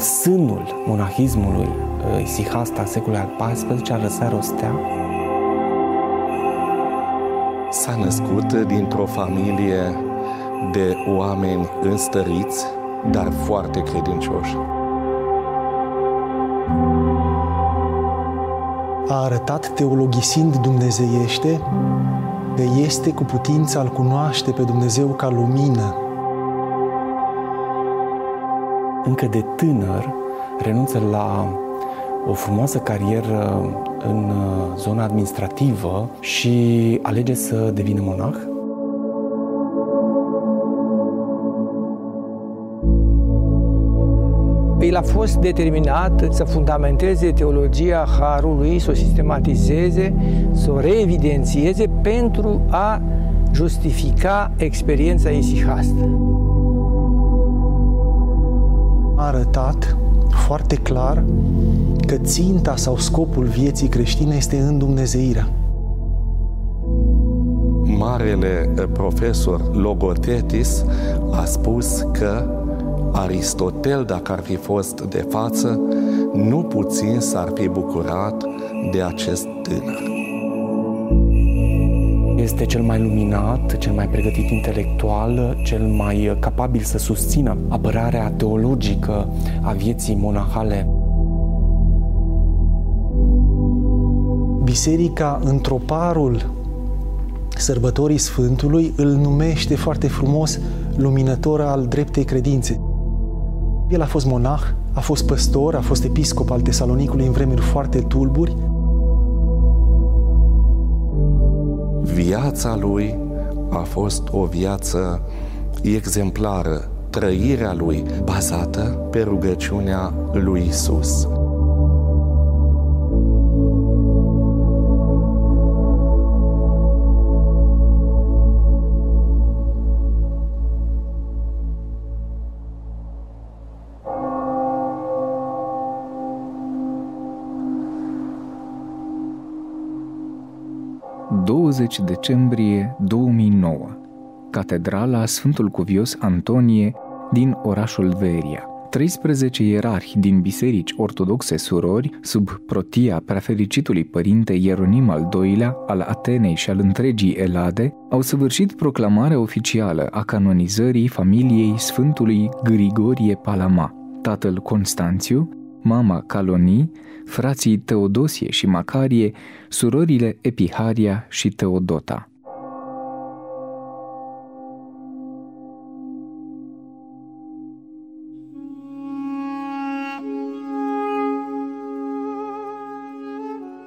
sânul monahismului uh, isihasta secolului al XIV-lea răsare o stea? S-a născut dintr-o familie de oameni înstăriți, dar foarte credincioși. A arătat teologisind dumnezeiește că este cu putință al cunoaște pe Dumnezeu ca lumină. Încă de tânăr renunță la o frumoasă carieră în zona administrativă și alege să devină monah. El a fost determinat să fundamenteze teologia Harului, să o sistematizeze, să o reevidențieze pentru a justifica experiența isihastă. A arătat foarte clar că ținta sau scopul vieții creștine este în Dumnezeirea. Marele profesor Logotetis a spus că Aristotel, dacă ar fi fost de față, nu puțin s-ar fi bucurat de acest tânăr. Este cel mai luminat, cel mai pregătit intelectual, cel mai capabil să susțină apărarea teologică a vieții monahale. Biserica, în troparul sărbătorii Sfântului, îl numește foarte frumos luminător al dreptei credințe. El a fost monah, a fost păstor, a fost episcop al Tesalonicului în vremuri foarte tulburi. Viața lui a fost o viață exemplară, trăirea lui bazată pe rugăciunea lui Isus. 20 decembrie 2009, Catedrala Sfântul Cuvios Antonie din orașul Veria. 13 ierarhi din biserici ortodoxe surori, sub protia prefericitului părinte Ieronim al II-lea, al Atenei și al întregii Elade, au săvârșit proclamarea oficială a canonizării familiei Sfântului Grigorie Palama, tatăl Constanțiu, mama Calonii, frații Teodosie și Macarie, surorile Epiharia și Teodota.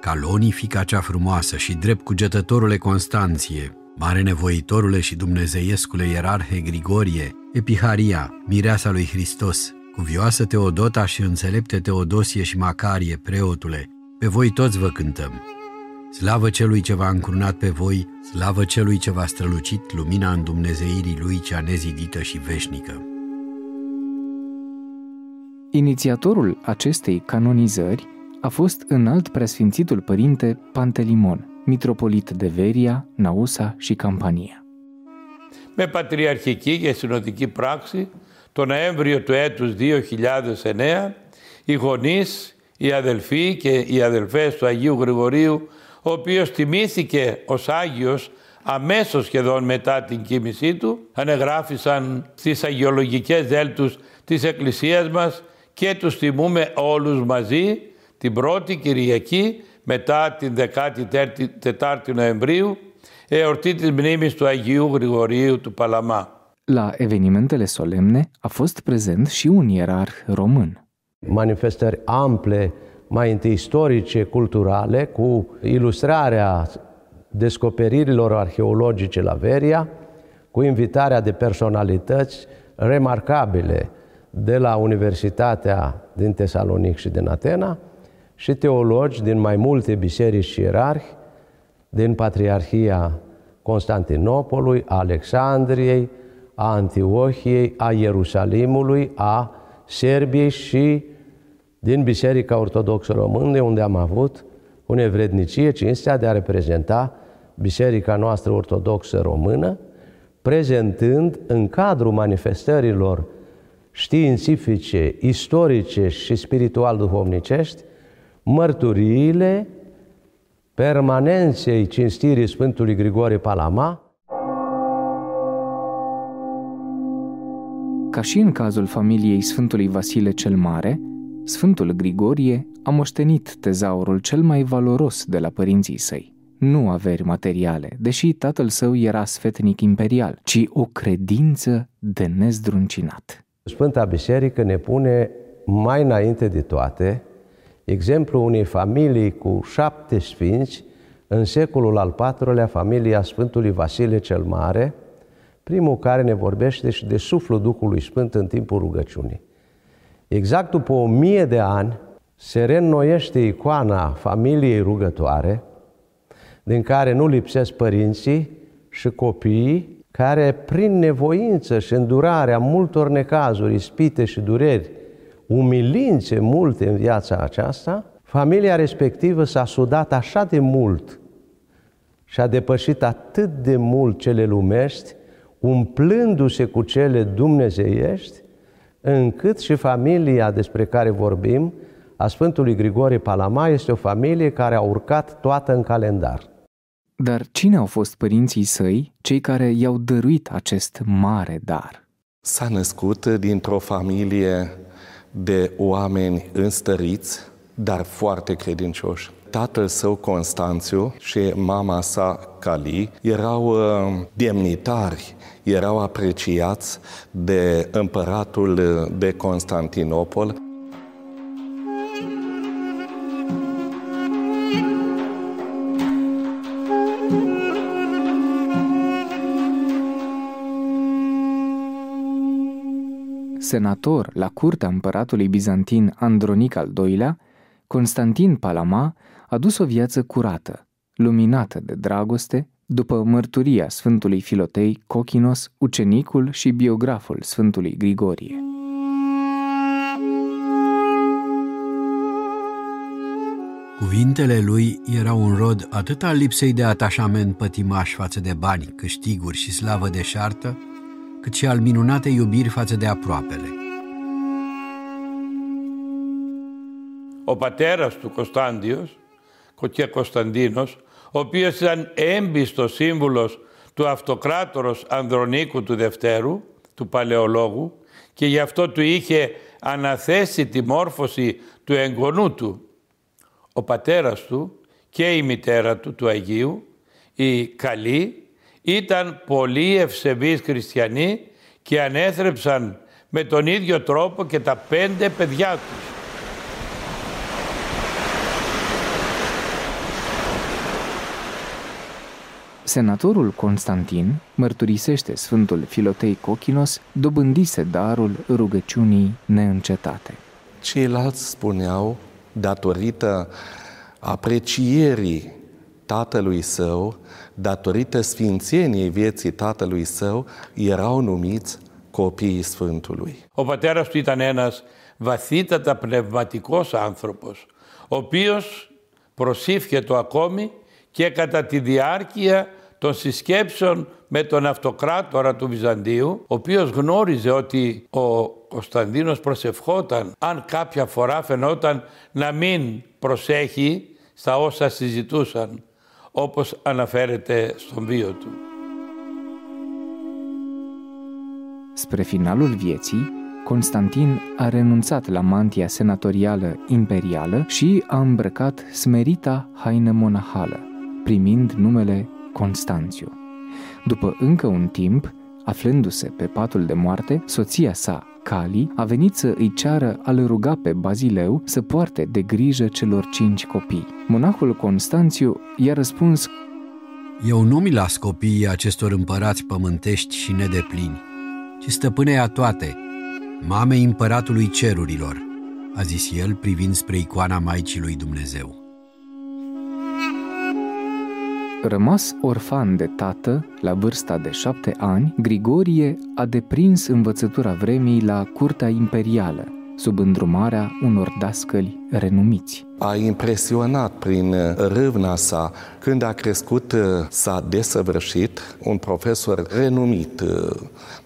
Calonii, fica cea frumoasă și drept cugetătorule Constanție, mare nevoitorule și dumnezeiescule ierarhe Grigorie, Epiharia, mireasa lui Hristos, Cuvioasă Teodota și înțelepte Teodosie și Macarie, preotule, pe voi toți vă cântăm. Slavă celui ce v-a încrunat pe voi, slavă celui ce v-a strălucit lumina în Dumnezeirii lui cea nezidită și veșnică. Inițiatorul acestei canonizări a fost înalt preasfințitul părinte Pantelimon, mitropolit de Veria, Nausa și Campania. Με πατριαρχική και συνοδική πράξη το Νοέμβριο του έτους 2009 οι γονείς, οι αδελφοί και οι αδελφές του Αγίου Γρηγορίου, ο οποίος τιμήθηκε ως Άγιος αμέσως σχεδόν μετά την κοίμησή του, ανεγράφησαν στις αγιολογικές δέλτους της Εκκλησίας μας και τους τιμούμε όλους μαζί την πρώτη Κυριακή μετά την 14η Νοεμβρίου, εορτή της μνήμης του Αγίου Γρηγορίου του Παλαμά. La evenimentele solemne a fost prezent și un ierarh român. Manifestări ample, mai întâi istorice, culturale, cu ilustrarea descoperirilor arheologice la Veria, cu invitarea de personalități remarcabile de la Universitatea din Tesalonic și din Atena și teologi din mai multe biserici și ierarhi, din Patriarhia Constantinopolului, Alexandriei, a Antiohiei, a Ierusalimului, a Serbiei și din Biserica Ortodoxă Română, unde am avut cu nevrednicie cinstea de a reprezenta Biserica noastră Ortodoxă Română, prezentând în cadrul manifestărilor științifice, istorice și spiritual-duhovnicești, mărturiile permanenței cinstirii Sfântului Grigore Palama, Ca și în cazul familiei Sfântului Vasile cel Mare, Sfântul Grigorie a moștenit tezaurul cel mai valoros de la părinții săi. Nu averi materiale, deși tatăl său era sfetnic imperial, ci o credință de nezdruncinat. Sfânta Biserică ne pune mai înainte de toate exemplu unei familii cu șapte sfinți în secolul al IV-lea, familia Sfântului Vasile cel Mare, primul care ne vorbește și de suflul Duhului Sfânt în timpul rugăciunii. Exact după o mie de ani se reînnoiește icoana familiei rugătoare, din care nu lipsesc părinții și copiii, care prin nevoință și îndurarea multor necazuri, ispite și dureri, umilințe multe în viața aceasta, familia respectivă s-a sudat așa de mult și a depășit atât de mult cele lumești, umplându-se cu cele dumnezeiești, încât și familia despre care vorbim, a Sfântului Grigore Palama, este o familie care a urcat toată în calendar. Dar cine au fost părinții săi, cei care i-au dăruit acest mare dar? S-a născut dintr-o familie de oameni înstăriți, dar foarte credincioși. Tatăl său, Constanțiu, și mama sa, Cali, erau uh, demnitari, erau apreciați de împăratul de Constantinopol. senator la curtea împăratului bizantin Andronic al II-lea, Constantin Palama a dus o viață curată, luminată de dragoste, după mărturia Sfântului Filotei Cochinos, ucenicul și biograful Sfântului Grigorie. Cuvintele lui erau un rod atât al lipsei de atașament pătimaș față de bani, câștiguri și slavă de șartă, cât și al minunatei iubiri față de aproapele. O pateras tu Costandius και Κωνσταντίνος, ο οποίος ήταν έμπιστος σύμβουλος του αυτοκράτορος Ανδρονίκου του Δευτέρου, του Παλαιολόγου, και γι' αυτό του είχε αναθέσει τη μόρφωση του εγγονού του. Ο πατέρας του και η μητέρα του, του Αγίου, η Καλή, ήταν πολύ ευσεβείς χριστιανοί και ανέθρεψαν με τον ίδιο τρόπο και τα πέντε παιδιά τους. Senatorul Constantin mărturisește Sfântul Filotei Cochinos dobândise darul rugăciunii neîncetate. Ceilalți spuneau, datorită aprecierii tatălui său, datorită sfințeniei vieții tatălui său, erau numiți copiii Sfântului. Ο πατέρας του ήταν ένας βαθύτατα πνευματικός άνθρωπος, ο οποίος προσήφιε ακόμη και κατά τη διάρκεια των συσκέψεων με τον αυτοκράτορα του Βυζαντίου, ο οποίος γνώριζε ότι ο Κωνσταντίνος προσευχόταν αν κάποια φορά φαινόταν να μην προσέχει στα όσα συζητούσαν όπως αναφέρεται στον βίο του. Spre finalul vieții, Constantin a renunțat la mantia senatorială imperială și a îmbrăcat smerita haină monahală, primind numele Constanțiu. După încă un timp, aflându-se pe patul de moarte, soția sa, Cali a venit să îi ceară a-l ruga pe Bazileu să poarte de grijă celor cinci copii. Monahul Constanțiu i-a răspuns Eu nu mi las copiii acestor împărați pământești și nedeplini, ci stăpâne a toate, mamei împăratului cerurilor, a zis el privind spre icoana Maicii lui Dumnezeu. Rămas orfan de tată, la vârsta de șapte ani, Grigorie a deprins învățătura vremii la curtea imperială, sub îndrumarea unor dascăli renumiți. A impresionat prin râvna sa când a crescut, s-a desăvârșit un profesor renumit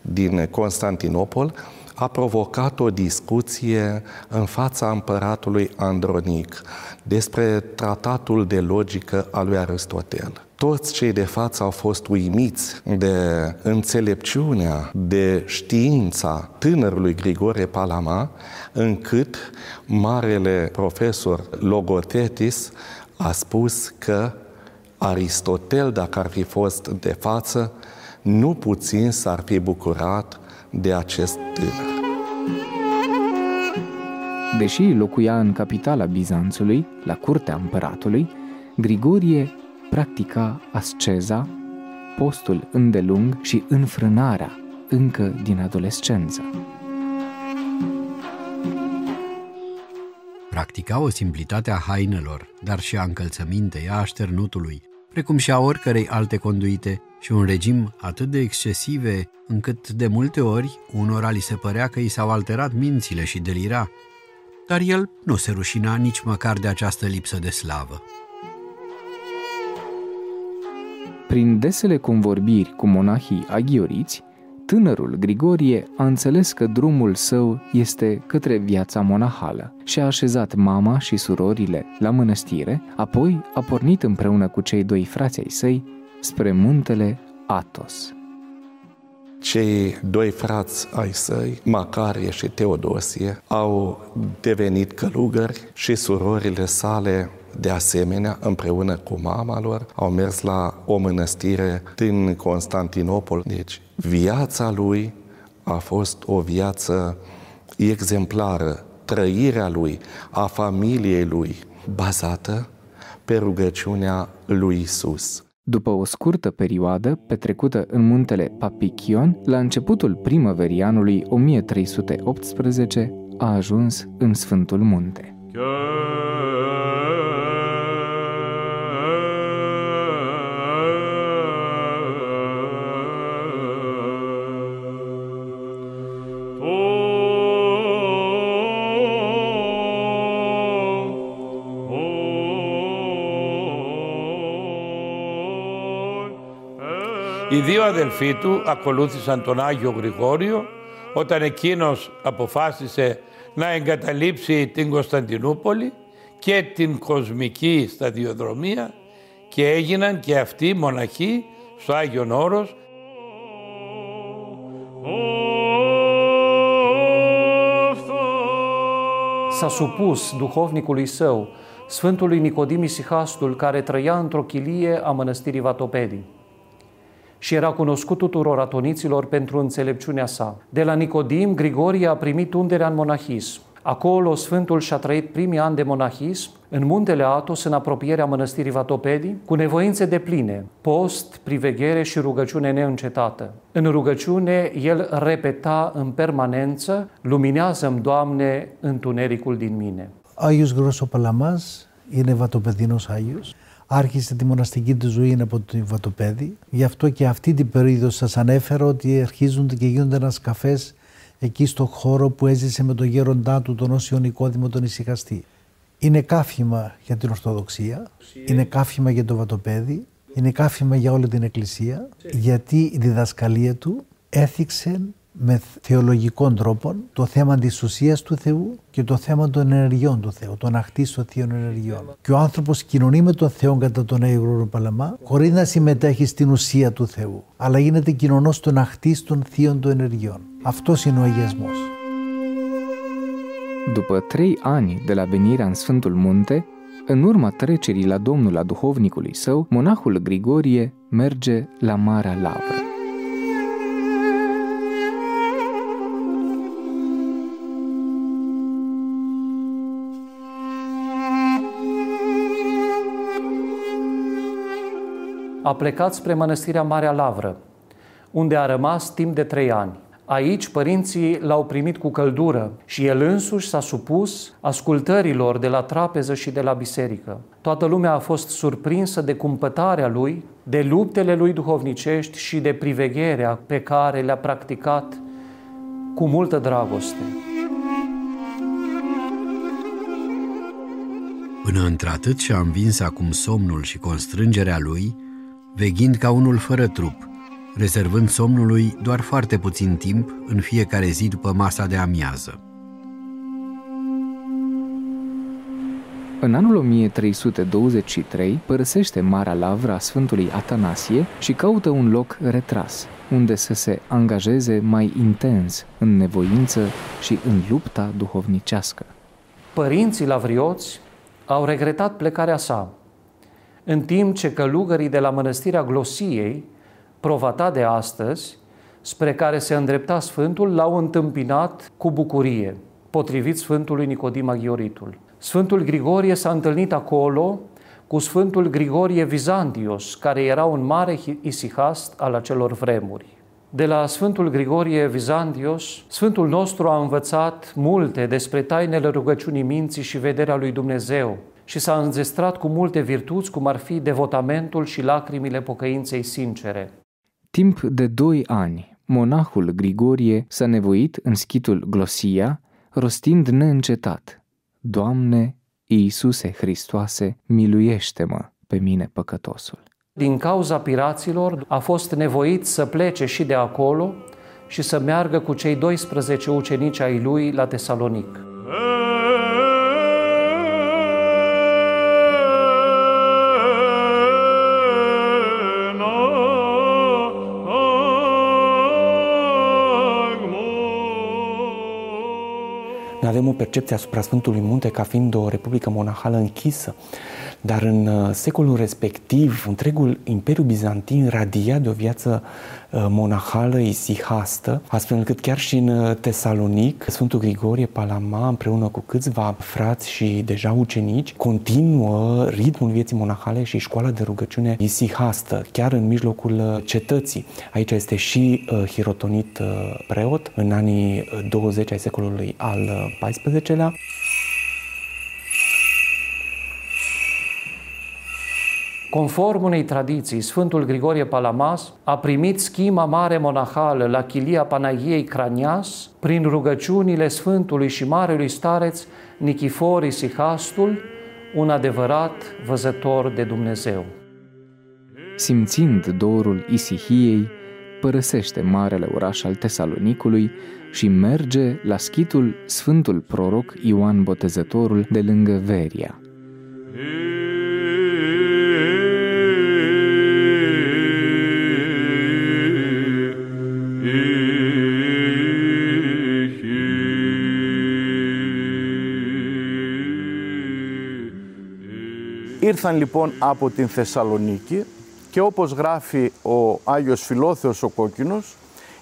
din Constantinopol, a provocat o discuție în fața împăratului Andronic despre tratatul de logică al lui Aristotel. Toți cei de față au fost uimiți de înțelepciunea, de știința tânărului Grigore Palama, încât marele profesor Logotetis a spus că Aristotel, dacă ar fi fost de față, nu puțin s-ar fi bucurat de acest tânăr. Deși locuia în capitala Bizanțului, la curtea împăratului, Grigorie practica asceza, postul îndelung și înfrânarea încă din adolescență. Practica o simplitate a hainelor, dar și a încălțămintei, a așternutului, precum și a oricărei alte conduite și un regim atât de excesive încât de multe ori unora li se părea că i s-au alterat mințile și delira, dar el nu se rușina nici măcar de această lipsă de slavă. Prin desele convorbiri cu monahii aghioriți, tânărul Grigorie a înțeles că drumul său este către viața monahală și a așezat mama și surorile la mănăstire, apoi a pornit împreună cu cei doi frați ai săi spre muntele Atos. Cei doi frați ai săi, Macarie și Teodosie, au devenit călugări și surorile sale de asemenea, împreună cu mama lor, au mers la o mănăstire din Constantinopol. Deci, viața lui a fost o viață exemplară, trăirea lui, a familiei lui, bazată pe rugăciunea lui Isus. După o scurtă perioadă petrecută în muntele Papichion, la începutul primăverii anului 1318, a ajuns în Sfântul Munte. Οι δύο αδελφοί του ακολούθησαν τον Άγιο Γρηγόριο όταν εκείνος αποφάσισε να εγκαταλείψει την Κωνσταντινούπολη και την κοσμική σταδιοδρομία και έγιναν και αυτοί μοναχοί στο Άγιον Όρος. S-a supus duhovnicului său, Sfântului Nicodim Isihastul, care trăia într-o chilie a mănăstirii Vatopedii și era cunoscut tuturor atoniților pentru înțelepciunea sa. De la Nicodim, Grigorie a primit underea în monahism. Acolo Sfântul și-a trăit primii ani de monahism, în muntele Atos, în apropierea mănăstirii Vatopedii, cu nevoințe de pline, post, priveghere și rugăciune neîncetată. În rugăciune, el repeta în permanență, luminează-mi, Doamne, întunericul din mine. Άγιος Γρόσο Παλαμάς είναι βατοπεδινός Άγιος Άρχισε τη μοναστική του ζωή από το Βατοπέδι. Γι' αυτό και αυτή την περίοδο σας ανέφερα ότι αρχίζουν και γίνονται ένας καφές εκεί στο χώρο που έζησε με τον γέροντά του, τον Όσιο Νικόδημο, τον Ισυχαστή. Είναι κάφημα για την Ορθοδοξία, είναι κάφημα για το Βατοπέδι, είναι κάφημα για όλη την Εκκλησία, γιατί η διδασκαλία του έθιξε με θεολογικών τρόπων το θέμα της ουσίας του Θεού και το θέμα των ενεργειών του Θεού, των αχτής θείων ενεργειών. Και ο άνθρωπος κοινωνεί με τον Θεό κατά τον Άγιο Παλαμά χωρίς να συμμετέχει στην ουσία του Θεού, αλλά γίνεται κοινωνός των αχτής των θείων των ενεργειών. Αυτός είναι ο αγιασμός. După trei ani de la venirea în Sfântul Munte, în urma trecerii la Domnul a duhovnicului său, monahul Grigorie merge la Marea Lavră. A plecat spre mănăstirea Marea Lavră, unde a rămas timp de trei ani. Aici părinții l-au primit cu căldură și el însuși s-a supus ascultărilor de la trapeză și de la biserică. Toată lumea a fost surprinsă de cumpătarea lui, de luptele lui duhovnicești și de privegherea pe care le-a practicat cu multă dragoste. Până într-atât și-a învins acum somnul și constrângerea lui, veghind ca unul fără trup, rezervând somnului doar foarte puțin timp în fiecare zi după masa de amiază. În anul 1323 părăsește Marea Lavră a Sfântului Atanasie și caută un loc retras, unde să se angajeze mai intens în nevoință și în lupta duhovnicească. Părinții lavrioți au regretat plecarea sa, în timp ce călugării de la mănăstirea Glosiei, provata de astăzi, spre care se îndrepta Sfântul, l-au întâmpinat cu bucurie, potrivit Sfântului Nicodim Aghioritul. Sfântul Grigorie s-a întâlnit acolo cu Sfântul Grigorie Vizantios, care era un mare isihast al acelor vremuri. De la Sfântul Grigorie Vizantios, Sfântul nostru a învățat multe despre tainele rugăciunii minții și vederea lui Dumnezeu și s-a înzestrat cu multe virtuți, cum ar fi devotamentul și lacrimile pocăinței sincere. Timp de doi ani, monahul Grigorie s-a nevoit în schitul Glosia, rostind neîncetat, Doamne, Iisuse Hristoase, miluiește-mă pe mine păcătosul. Din cauza piraților a fost nevoit să plece și de acolo și să meargă cu cei 12 ucenici ai lui la Tesalonic. Avem o percepție asupra Sfântului Munte ca fiind o republică monahală închisă, dar în uh, secolul respectiv, întregul Imperiu Bizantin radia de o viață uh, monahală, isihastă, astfel încât chiar și în uh, Tesalonic, Sfântul Grigorie Palama, împreună cu câțiva frați și deja ucenici, continuă ritmul vieții monahale și școala de rugăciune isihastă, chiar în mijlocul cetății. Aici este și Hirotonit preot în anii 20 ai secolului al XIV-lea. Conform unei tradiții, Sfântul Grigorie Palamas a primit schima mare monahală la chilia Panagiei Cranias prin rugăciunile Sfântului și Marelui Stareț Nichifor Sihastul, un adevărat văzător de Dumnezeu. Simțind dorul Isihiei, părăsește marele oraș al Tesalonicului și merge la schitul Sfântul Proroc Ioan Botezătorul de lângă Veria. Ήρθαν λοιπόν από την Θεσσαλονίκη και όπως γράφει ο Άγιος Φιλόθεος ο Κόκκινος,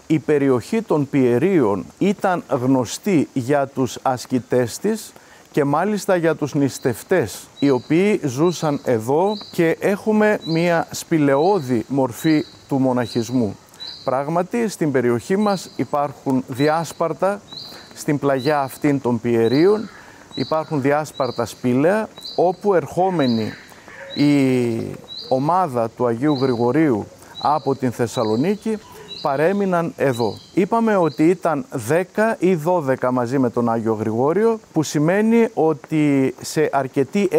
η περιοχή των Πιερίων ήταν γνωστή για τους ασκητές της και μάλιστα για τους νηστευτές οι οποίοι ζούσαν εδώ και έχουμε μία σπηλαιώδη μορφή του μοναχισμού. Πράγματι στην περιοχή μας υπάρχουν διάσπαρτα στην πλαγιά αυτήν των Πιερίων υπάρχουν διάσπαρτα σπήλαια όπου ερχόμενοι η ομάδα του Αγίου Γρηγορίου από την Θεσσαλονίκη παρέμειναν εδώ. Είπαμε ότι ήταν 10 ή 12 μαζί με τον Άγιο Γρηγόριο που σημαίνει ότι σε αρκετή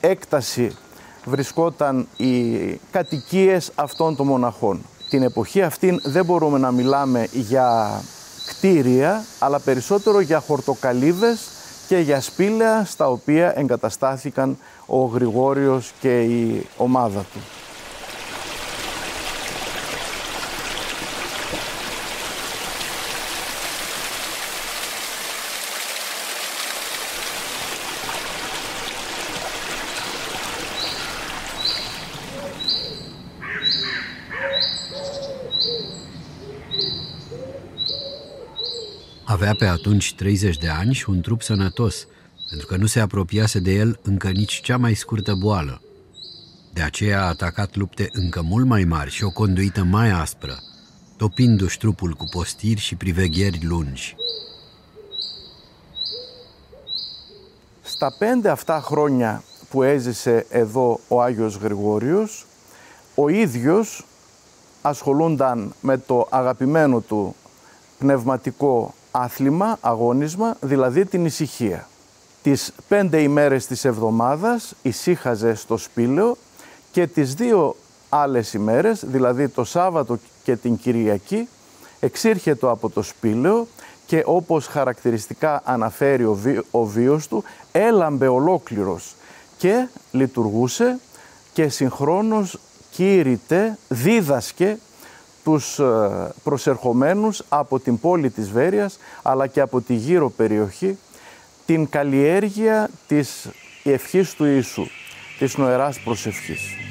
έκταση βρισκόταν οι κατοικίες αυτών των μοναχών. Την εποχή αυτή δεν μπορούμε να μιλάμε για κτίρια αλλά περισσότερο για χορτοκαλίδες και για σπήλαια στα οποία εγκαταστάθηκαν ο Γρηγόριος και η ομάδα του. Avea pe atunci 30 de ani și un trup sănătos, pentru că nu se apropiase de el încă nici cea mai scurtă boală. De aceea a atacat lupte încă mult mai mari și o conduită mai aspră, topindu-și trupul cu postiri și privegheri lungi. Στα πέντε αυτά χρόνια που έζησε εδώ ο Άγιος Γρηγόριος, ο ίδιος ασχολούνταν με το αγαπημένο του πνευματικό άθλημα, αγώνισμα, δηλαδή την ησυχία. Τις πέντε ημέρες της εβδομάδας ησύχαζε στο σπήλαιο και τις δύο άλλες ημέρες, δηλαδή το Σάββατο και την Κυριακή, εξήρχεται από το σπήλαιο και όπως χαρακτηριστικά αναφέρει ο, βί, ο βίος του, έλαμπε ολόκληρος και λειτουργούσε και συγχρόνως κήρυτε, δίδασκε τους ε, προσερχομένους από την πόλη της Βέρειας αλλά και από τη γύρω περιοχή την καλλιέργεια της ευχής του Ιησού, της νοεράς προσευχής.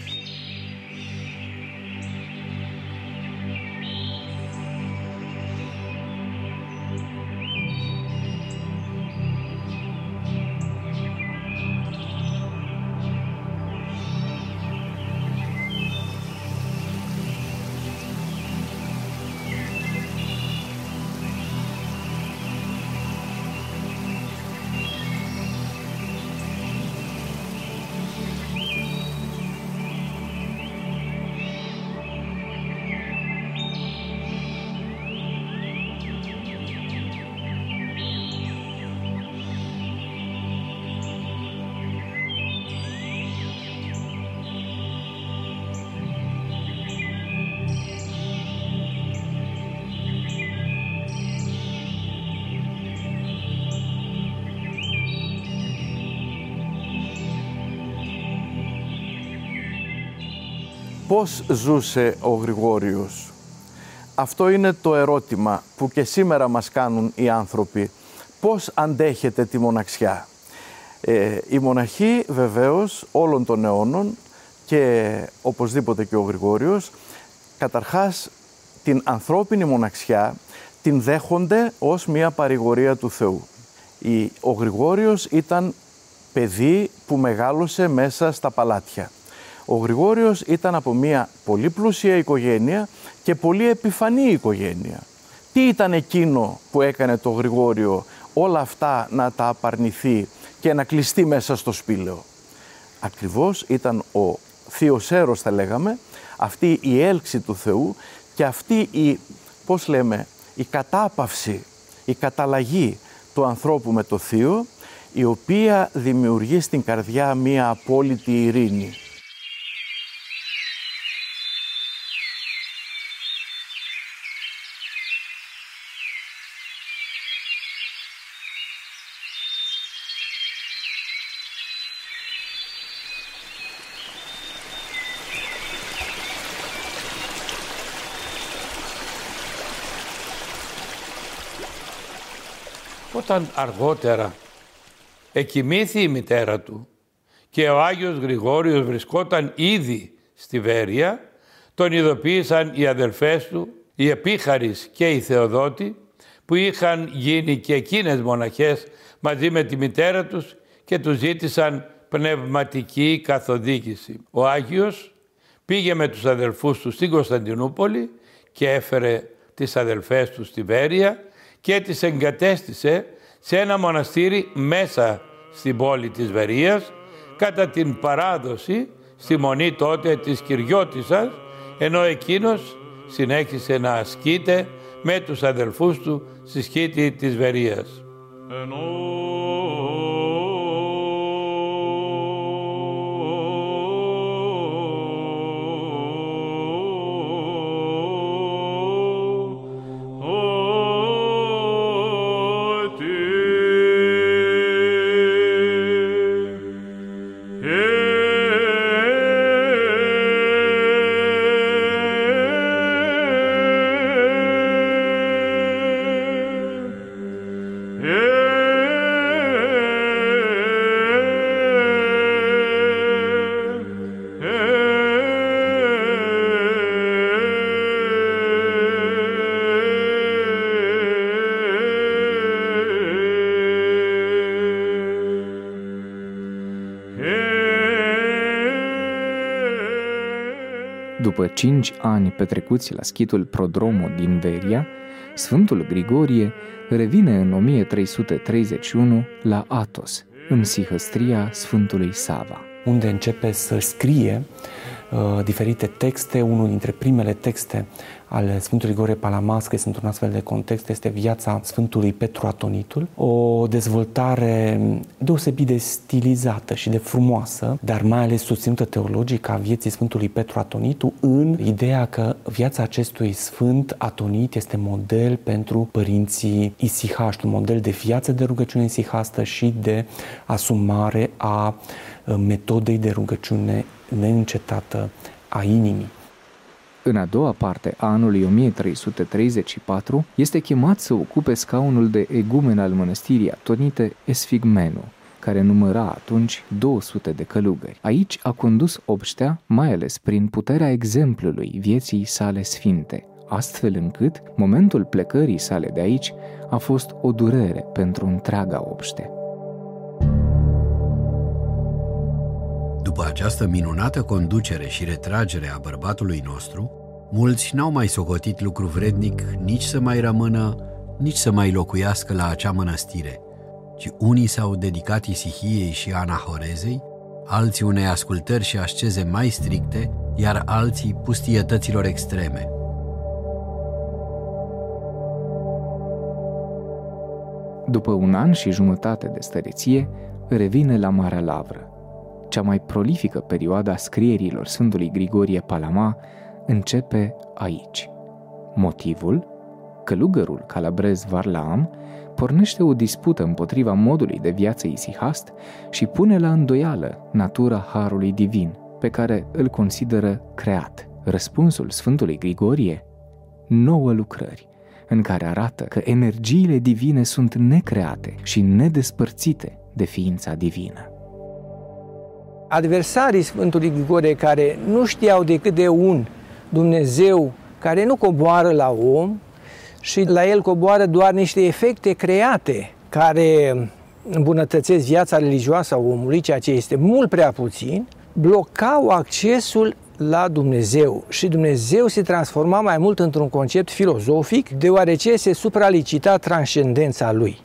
Πώς ζούσε ο Γρηγόριος; Αυτό είναι το ερώτημα που και σήμερα μας κάνουν οι άνθρωποι. Πώς αντέχετε τη μοναξιά; Ε, η μοναχή βεβαίως όλων των αιώνων και οπωσδήποτε και ο Γρηγόριος καταρχάς την ανθρώπινη μοναξιά την δέχονται ως μια παρηγορία του Θεού. Ο Γρηγόριος ήταν παιδί που μεγάλωσε μέσα στα παλάτια. Ο Γρηγόριος ήταν από μια πολύ πλούσια οικογένεια και πολύ επιφανή οικογένεια. Τι ήταν εκείνο που έκανε το Γρηγόριο όλα αυτά να τα απαρνηθεί και να κλειστεί μέσα στο σπήλαιο; Ακριβώς ήταν ο θείος έρος θα λέγαμε, αυτή η έλξη του Θεού και αυτή η, πώς λέμε, η κατάπαυση, η καταλλαγή του ανθρώπου με το Θείο, η οποία δημιουργεί στην καρδιά μία απόλυτη ειρήνη. Όταν αργότερα εκοιμήθη η μητέρα του και ο Άγιος Γρηγόριος βρισκόταν ήδη στη Βέρεια, τον ειδοποίησαν οι αδελφές του, οι Επίχαρης και οι Θεοδότη, που είχαν γίνει και εκείνες μοναχές μαζί με τη μητέρα τους και τους ζήτησαν πνευματική καθοδήγηση. Ο Άγιος πήγε με τους αδελφούς του στην Κωνσταντινούπολη και έφερε τις αδελφές του στη Βέρεια και τις εγκατέστησε σε ένα μοναστήρι μέσα στην πόλη της Βερίας κατά την παράδοση στη μονή τότε της Κυριώτισσας ενώ εκείνος συνέχισε να ασκείται με τους αδελφούς του στη σκήτη της Βερίας. După cinci ani petrecuți la schitul Prodromo din Veria, Sfântul Grigorie revine în 1331 la Atos, în sihăstria Sfântului Sava. Unde începe să scrie uh, diferite texte. Unul dintre primele texte ale Sfântului Grigore Palamască sunt un astfel de context, este viața Sfântului Petru Atonitul, o dezvoltare deosebit de stilizată și de frumoasă, dar mai ales susținută teologic a vieții Sfântului Petru Atonitu în ideea că viața acestui Sfânt Atonit este model pentru părinții isihaști, un model de viață de rugăciune isihastă și de asumare a metodei de rugăciune neîncetată a inimii. În a doua parte a anului 1334 este chemat să ocupe scaunul de egumen al mănăstirii atonite Esfigmenu, care număra atunci 200 de călugări. Aici a condus obștea, mai ales prin puterea exemplului vieții sale sfinte, astfel încât momentul plecării sale de aici a fost o durere pentru întreaga obște. După această minunată conducere și retragere a bărbatului nostru, mulți n-au mai socotit lucru vrednic nici să mai rămână, nici să mai locuiască la acea mănăstire, ci unii s-au dedicat isihiei și anahorezei, alții unei ascultări și asceze mai stricte, iar alții pustietăților extreme. După un an și jumătate de stăreție, revine la Marea Lavră, cea mai prolifică perioadă a scrierilor Sfântului Grigorie Palama începe aici. Motivul? Călugărul calabrez Varlaam pornește o dispută împotriva modului de viață isihast și pune la îndoială natura Harului Divin, pe care îl consideră creat. Răspunsul Sfântului Grigorie? Nouă lucrări, în care arată că energiile divine sunt necreate și nedespărțite de ființa divină adversarii Sfântului Grigore care nu știau decât de un Dumnezeu care nu coboară la om și la el coboară doar niște efecte create care îmbunătățesc viața religioasă a omului, ceea ce este mult prea puțin, blocau accesul la Dumnezeu și Dumnezeu se transforma mai mult într-un concept filozofic, deoarece se supralicita transcendența lui.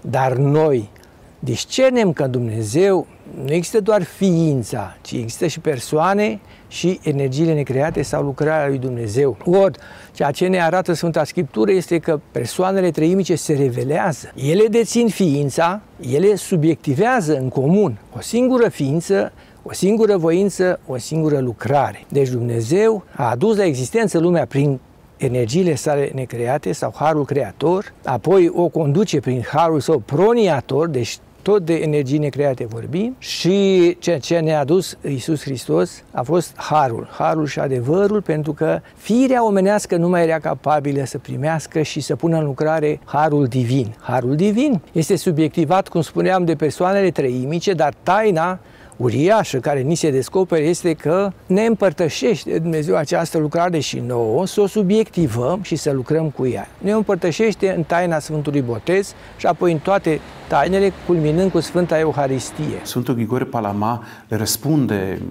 Dar noi discernem că Dumnezeu nu există doar ființa, ci există și persoane și energiile necreate sau lucrarea lui Dumnezeu. Ori, ceea ce ne arată Sfânta Scriptură este că persoanele treimice se revelează. Ele dețin ființa, ele subiectivează în comun o singură ființă o singură voință, o singură lucrare. Deci Dumnezeu a adus la existență lumea prin energiile sale necreate sau harul creator, apoi o conduce prin harul său proniator, deci tot de energii necreate vorbim și ceea ce ne-a adus Iisus Hristos a fost harul, harul și adevărul, pentru că firea omenească nu mai era capabilă să primească și să pună în lucrare harul divin. Harul divin este subiectivat, cum spuneam, de persoanele treimice, dar taina uriașă care ni se descoperă este că ne împărtășește Dumnezeu această lucrare și nouă, să o subiectivăm și să lucrăm cu ea. Ne împărtășește în taina Sfântului Botez și apoi în toate tainele, culminând cu Sfânta Euharistie. Sfântul Grigore Palama le răspunde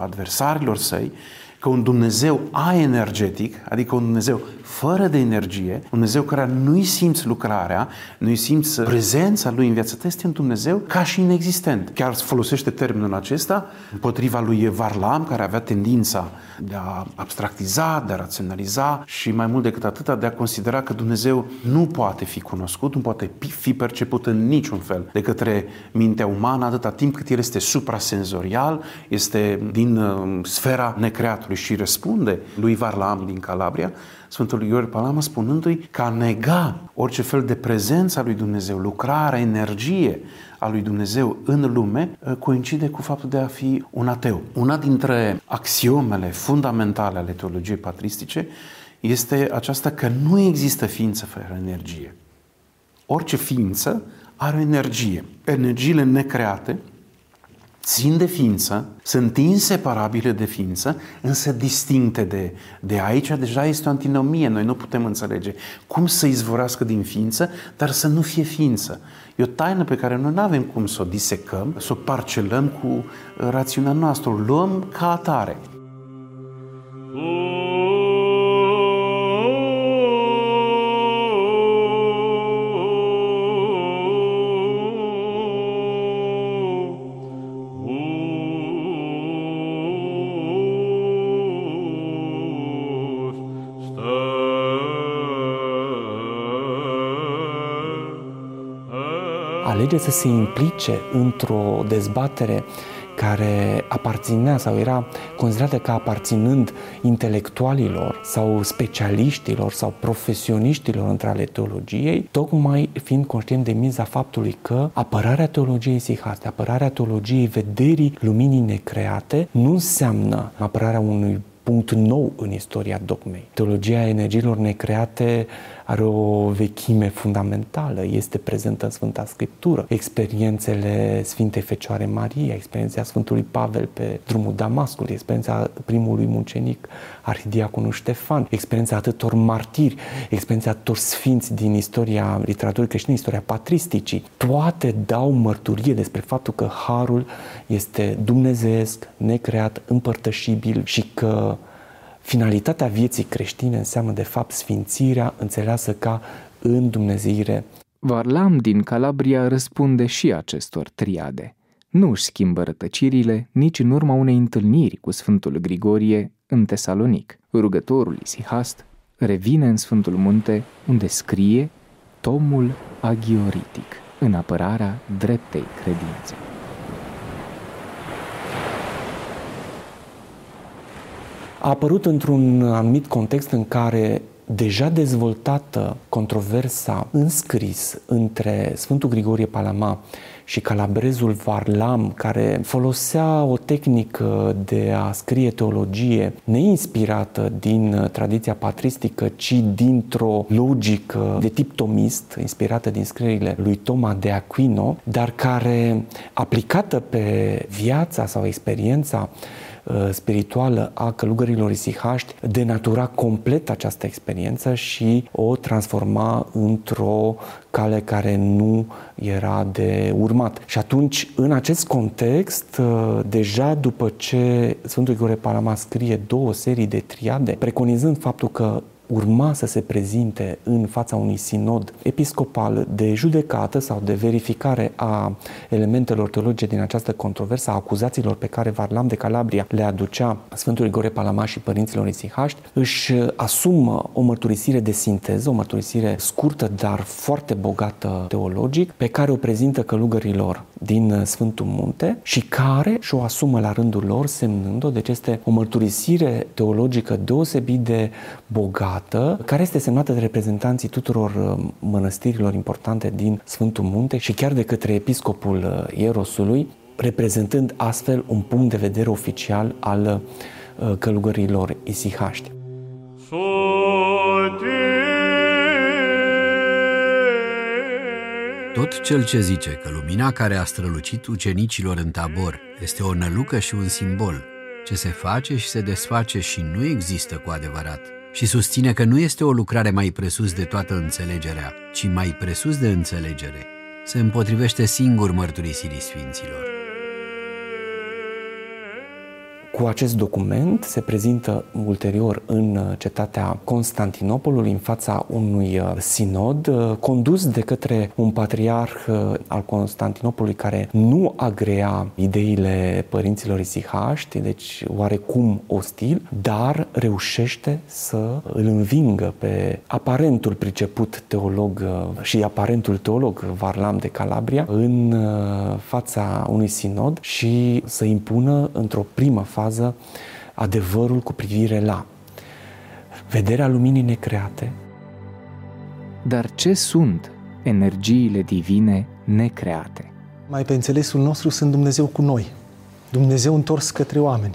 adversarilor săi că un Dumnezeu a-energetic, adică un Dumnezeu fără de energie, un Dumnezeu care nu-i simți lucrarea, nu-i simți prezența lui în viața ta, este un Dumnezeu ca și inexistent. Chiar folosește termenul acesta împotriva lui Varlam, care avea tendința de a abstractiza, de a raționaliza și mai mult decât atâta de a considera că Dumnezeu nu poate fi cunoscut, nu poate fi perceput în niciun fel de către mintea umană atâta timp cât el este suprasenzorial, este din uh, sfera necreatului și răspunde lui Varlam din Calabria Sfântul Gheorghe Palama spunându-i că a nega orice fel de prezență a lui Dumnezeu, lucrare, energie a lui Dumnezeu în lume, ă, coincide cu faptul de a fi un ateu. Una dintre axiomele fundamentale ale teologiei patristice este aceasta că nu există ființă fără energie. Orice ființă are o energie. Energiile necreate țin de ființă, sunt inseparabile de ființă, însă distincte de, de aici. Deja este o antinomie. Noi nu putem înțelege cum să izvorească din ființă, dar să nu fie ființă. E o taină pe care noi nu avem cum să o disecăm, să o parcelăm cu rațiunea noastră. O luăm ca atare. Mm. Alege să se implice într-o dezbatere care aparținea sau era considerată ca aparținând intelectualilor sau specialiștilor sau profesioniștilor între ale teologiei, tocmai fiind conștient de miza faptului că apărarea teologiei sihaste, apărarea teologiei vederii luminii necreate, nu înseamnă apărarea unui punct nou în istoria dogmei. Teologia energiilor necreate are o vechime fundamentală, este prezentă în Sfânta Scriptură. Experiențele Sfintei Fecioare Maria, experiența Sfântului Pavel pe drumul Damascului, experiența primului mucenic Arhidiaconul Ștefan, experiența atâtor martiri, experiența atâtor sfinți din istoria literaturii creștine, istoria patristicii, toate dau mărturie despre faptul că Harul este dumnezeesc, necreat, împărtășibil și că Finalitatea vieții creștine înseamnă de fapt sfințirea înțeleasă ca în Dumnezeire. Varlam din Calabria răspunde și acestor triade. Nu își schimbă rătăcirile nici în urma unei întâlniri cu Sfântul Grigorie în Tesalonic. Rugătorul Isihast revine în Sfântul Munte unde scrie tomul agioritic în apărarea dreptei credințe. A apărut într-un anumit context în care deja dezvoltată controversa înscris între Sfântul Grigorie Palama și calabrezul Varlam, care folosea o tehnică de a scrie teologie neinspirată din tradiția patristică, ci dintr-o logică de tip tomist, inspirată din scrierile lui Toma de Aquino, dar care, aplicată pe viața sau experiența Uh, spirituală a călugărilor isihaști denatura complet această experiență și o transforma într-o cale care nu era de urmat. Și atunci, în acest context, uh, deja după ce Sfântul Igore Palama scrie două serii de triade, preconizând faptul că urma să se prezinte în fața unui sinod episcopal de judecată sau de verificare a elementelor teologice din această controversă, a acuzațiilor pe care Varlam de Calabria le aducea Sfântul Igore Palamaș și părinților isihaști, își asumă o mărturisire de sinteză, o mărturisire scurtă, dar foarte bogată teologic, pe care o prezintă călugărilor din Sfântul Munte și care și-o asumă la rândul lor, semnând-o, deci este o mărturisire teologică deosebit de bogată, dată, care este semnată de reprezentanții tuturor uh, mănăstirilor importante din Sfântul Munte și chiar de către episcopul uh, Ierosului, reprezentând astfel un punct de vedere oficial al uh, călugărilor isihaști. Tot cel ce zice că lumina care a strălucit ucenicilor în tabor este o nălucă și un simbol, ce se face și se desface și nu există cu adevărat, și susține că nu este o lucrare mai presus de toată înțelegerea, ci mai presus de înțelegere. Se împotrivește singur mărturisirii sfinților. Cu acest document se prezintă ulterior în uh, cetatea Constantinopolului, în fața unui uh, sinod uh, condus de către un patriarh al Constantinopolului care nu agrea ideile părinților isihaști, deci oarecum ostil, dar reușește să îl învingă pe aparentul priceput teolog și aparentul teolog Varlam de Calabria în fața unui sinod și să impună într-o primă fază fază adevărul cu privire la vederea luminii necreate. Dar ce sunt energiile divine necreate? Mai pe înțelesul nostru sunt Dumnezeu cu noi, Dumnezeu întors către oameni,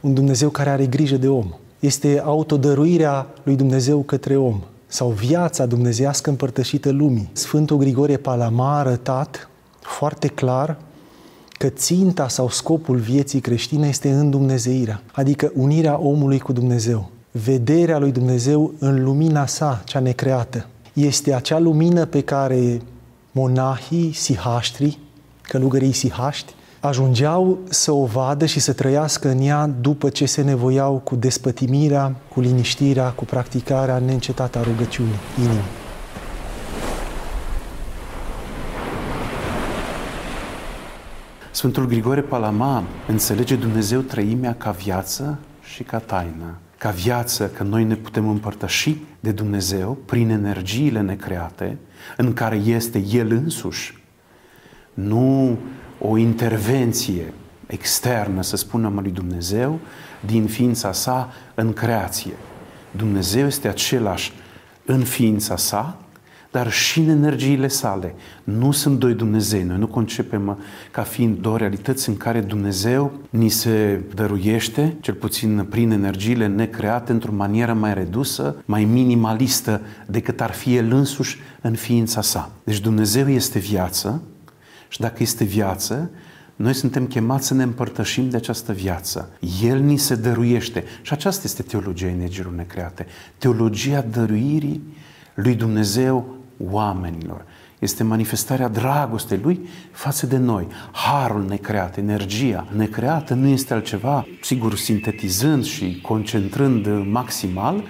un Dumnezeu care are grijă de om. Este autodăruirea lui Dumnezeu către om sau viața dumnezeiască împărtășită lumii. Sfântul Grigorie Palama a arătat foarte clar că ținta sau scopul vieții creștine este în Dumnezeirea, adică unirea omului cu Dumnezeu, vederea lui Dumnezeu în lumina sa, cea necreată. Este acea lumină pe care monahii, sihaștri, călugării sihaști, ajungeau să o vadă și să trăiască în ea după ce se nevoiau cu despătimirea, cu liniștirea, cu practicarea neîncetată a rugăciunii inimii. Sfântul Grigore Palama înțelege Dumnezeu trăimea ca viață și ca taină. Ca viață că noi ne putem împărtăși de Dumnezeu prin energiile necreate în care este El însuși nu o intervenție externă, să spunem, a lui Dumnezeu, din ființa sa în creație. Dumnezeu este același în ființa sa, dar și în energiile sale. Nu sunt doi Dumnezei. Noi nu concepem ca fiind două realități în care Dumnezeu ni se dăruiește, cel puțin prin energiile necreate, într-o manieră mai redusă, mai minimalistă decât ar fi El însuși în ființa sa. Deci Dumnezeu este viață și dacă este viață, noi suntem chemați să ne împărtășim de această viață. El ni se dăruiește. Și aceasta este teologia energiilor necreate. Teologia dăruirii lui Dumnezeu oamenilor. Este manifestarea dragostei Lui față de noi. Harul necreat, energia necreată nu este altceva, sigur, sintetizând și concentrând maximal,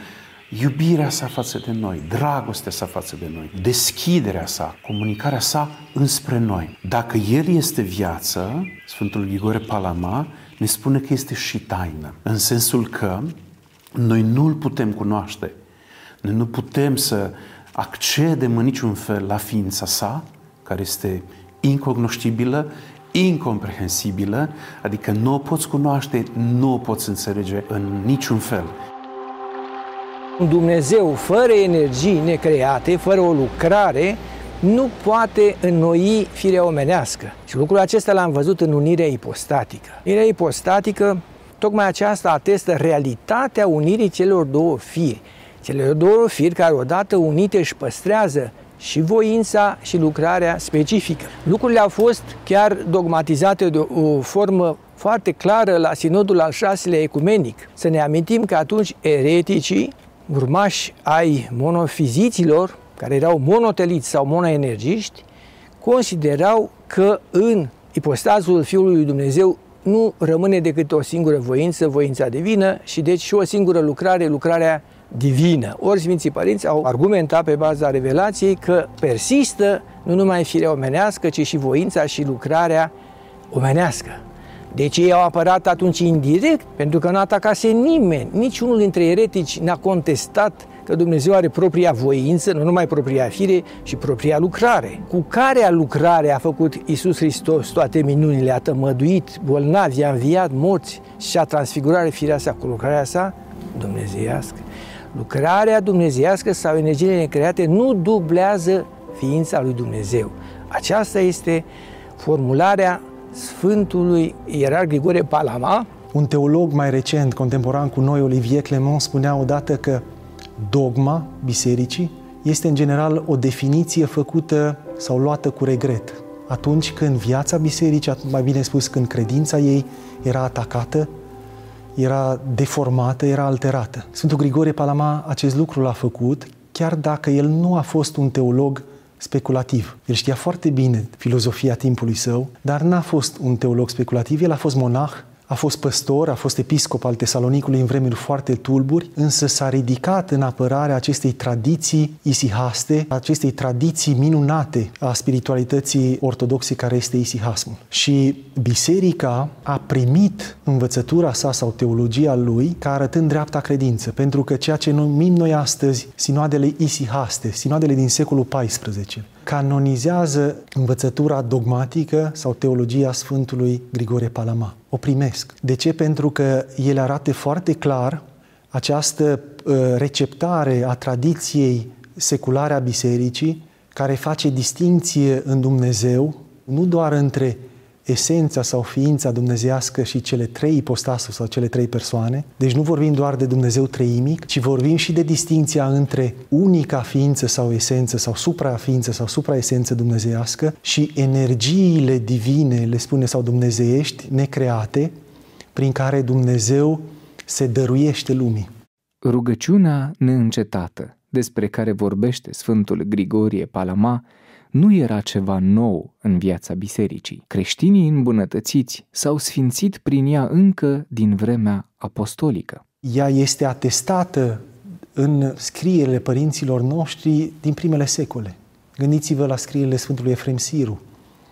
iubirea sa față de noi, dragostea sa față de noi, deschiderea sa, comunicarea sa înspre noi. Dacă El este viață, Sfântul Grigore Palama ne spune că este și taină, în sensul că noi nu îl putem cunoaște. Noi nu putem să accedem în niciun fel la ființa sa, care este incognoștibilă, incomprehensibilă, adică nu o poți cunoaște, nu o poți înțelege în niciun fel. Un Dumnezeu fără energii necreate, fără o lucrare, nu poate înnoi firea omenească. Și lucrul acesta l-am văzut în unirea ipostatică. Unirea ipostatică, tocmai aceasta atestă realitatea unirii celor două firi. Cele două firi care odată unite își păstrează și voința și lucrarea specifică. Lucrurile au fost chiar dogmatizate de o formă foarte clară la sinodul al șaselea ecumenic. Să ne amintim că atunci ereticii, urmași ai monofiziților, care erau monoteliți sau monoenergiști, considerau că în ipostazul Fiului lui Dumnezeu nu rămâne decât o singură voință, voința divină, și deci și o singură lucrare, lucrarea divină. Ori Sfinții Părinți au argumentat pe baza revelației că persistă nu numai firea omenească, ci și voința și lucrarea omenească. Deci ei au apărat atunci indirect, pentru că nu atacase nimeni. Niciunul dintre eretici n-a contestat că Dumnezeu are propria voință, nu numai propria fire, și propria lucrare. Cu care lucrare a făcut Isus Hristos toate minunile, a tămăduit bolnavi, a înviat morți și a transfigurat firea sa cu lucrarea sa dumnezeiască. Lucrarea dumnezeiască sau energiile necreate nu dublează ființa lui Dumnezeu. Aceasta este formularea Sfântului Ierar Grigore Palama. Un teolog mai recent, contemporan cu noi, Olivier Clement, spunea odată că dogma bisericii este în general o definiție făcută sau luată cu regret. Atunci când viața bisericii, mai bine spus când credința ei era atacată, era deformată, era alterată. Sfântul Grigore Palama acest lucru l-a făcut, chiar dacă el nu a fost un teolog speculativ. El știa foarte bine filozofia timpului său, dar n-a fost un teolog speculativ, el a fost monah, a fost păstor, a fost episcop al Tesalonicului în vremuri foarte tulburi, însă s-a ridicat în apărarea acestei tradiții isihaste, acestei tradiții minunate a spiritualității ortodoxe care este isihasmul. Și biserica a primit învățătura sa sau teologia lui ca arătând dreapta credință, pentru că ceea ce numim noi astăzi sinoadele isihaste, sinoadele din secolul XIV, canonizează învățătura dogmatică sau teologia Sfântului Grigore Palama. O primesc. De ce? Pentru că ele arată foarte clar această uh, receptare a tradiției seculare a bisericii care face distinție în Dumnezeu nu doar între esența sau ființa dumnezească și cele trei ipostase sau cele trei persoane. Deci nu vorbim doar de Dumnezeu treimic, ci vorbim și de distinția între unica ființă sau esență sau supraființă sau supraesență dumnezească și energiile divine, le spune, sau dumnezeiești, necreate, prin care Dumnezeu se dăruiește lumii. Rugăciunea neîncetată, despre care vorbește Sfântul Grigorie Palama, nu era ceva nou în viața bisericii. Creștinii îmbunătățiți s-au sfințit prin ea încă din vremea apostolică. Ea este atestată în scrierile părinților noștri din primele secole. Gândiți-vă la scrierile Sfântului Efrem Siru,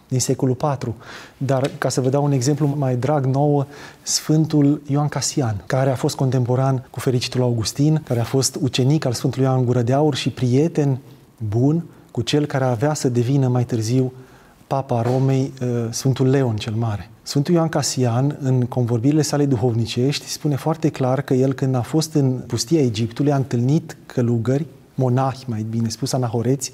din secolul IV. Dar, ca să vă dau un exemplu mai drag nouă, Sfântul Ioan Casian, care a fost contemporan cu fericitul Augustin, care a fost ucenic al Sfântului Ioan Gură de Aur și prieten bun cu cel care avea să devină mai târziu Papa Romei, uh, Sfântul Leon cel Mare. Sfântul Ioan Casian, în convorbirile sale duhovnicești, spune foarte clar că el, când a fost în pustia Egiptului, a întâlnit călugări, monahi, mai bine spus, anahoreți,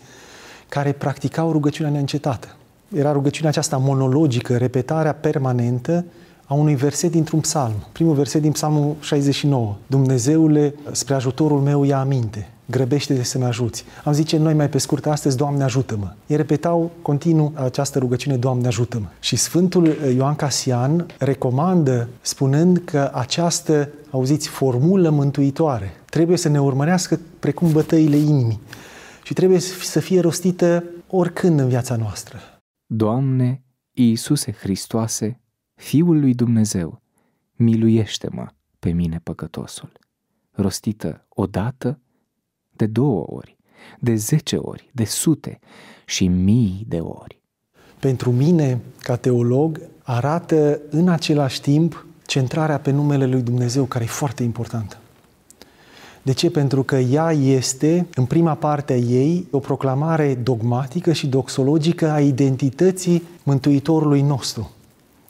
care practicau rugăciunea neîncetată. Era rugăciunea aceasta monologică, repetarea permanentă a unui verset dintr-un psalm. Primul verset din psalmul 69. Dumnezeule, spre ajutorul meu ia aminte grăbește-te să-mi ajuți. Am zice noi mai pe scurt astăzi, Doamne ajută-mă. Ei repetau continuu această rugăciune, Doamne ajută-mă. Și Sfântul Ioan Casian recomandă spunând că această, auziți, formulă mântuitoare trebuie să ne urmărească precum bătăile inimii și trebuie să fie rostită oricând în viața noastră. Doamne, Iisuse Hristoase, Fiul lui Dumnezeu, miluiește-mă pe mine păcătosul. Rostită odată de două ori, de zece ori, de sute și mii de ori. Pentru mine, ca teolog, arată în același timp centrarea pe numele lui Dumnezeu, care e foarte importantă. De ce? Pentru că ea este, în prima parte a ei, o proclamare dogmatică și doxologică a identității Mântuitorului nostru.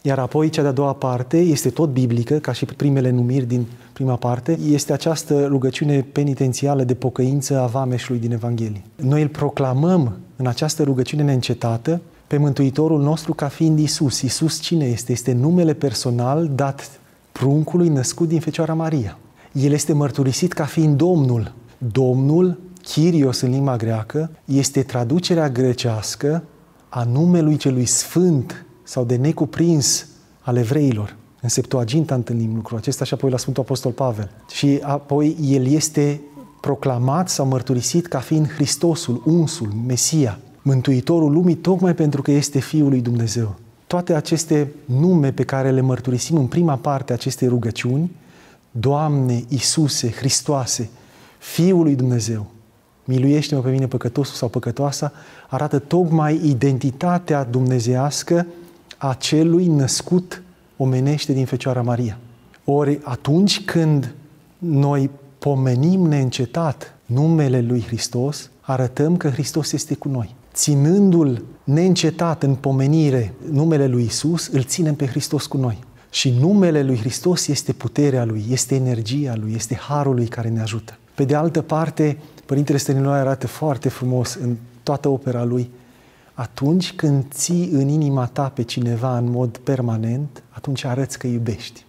Iar apoi, cea de-a doua parte este tot biblică, ca și primele numiri din prima parte, este această rugăciune penitențială de pocăință a vameșului din Evanghelie. Noi îl proclamăm în această rugăciune neîncetată pe Mântuitorul nostru ca fiind Isus. Isus cine este? Este numele personal dat pruncului născut din Fecioara Maria. El este mărturisit ca fiind Domnul. Domnul, Kyrios în limba greacă, este traducerea grecească a numelui celui sfânt sau de necuprins al evreilor. În Septuaginta întâlnim lucrul acesta și apoi la Sfântul Apostol Pavel. Și apoi el este proclamat sau mărturisit ca fiind Hristosul, unsul, Mesia, Mântuitorul lumii, tocmai pentru că este Fiul lui Dumnezeu. Toate aceste nume pe care le mărturisim în prima parte a acestei rugăciuni, Doamne, Isuse, Hristoase, Fiul lui Dumnezeu, miluiește-mă pe mine păcătosul sau păcătoasa, arată tocmai identitatea dumnezească a celui născut omenește din Fecioara Maria. Ori atunci când noi pomenim neîncetat numele lui Hristos, arătăm că Hristos este cu noi. Ținându-l neîncetat în pomenire numele lui Isus, îl ținem pe Hristos cu noi. Și numele lui Hristos este puterea lui, este energia lui, este harul lui care ne ajută. Pe de altă parte, Părintele Stăniloae arată foarte frumos în toată opera lui atunci când ții în inima ta pe cineva în mod permanent, atunci arăți că iubești.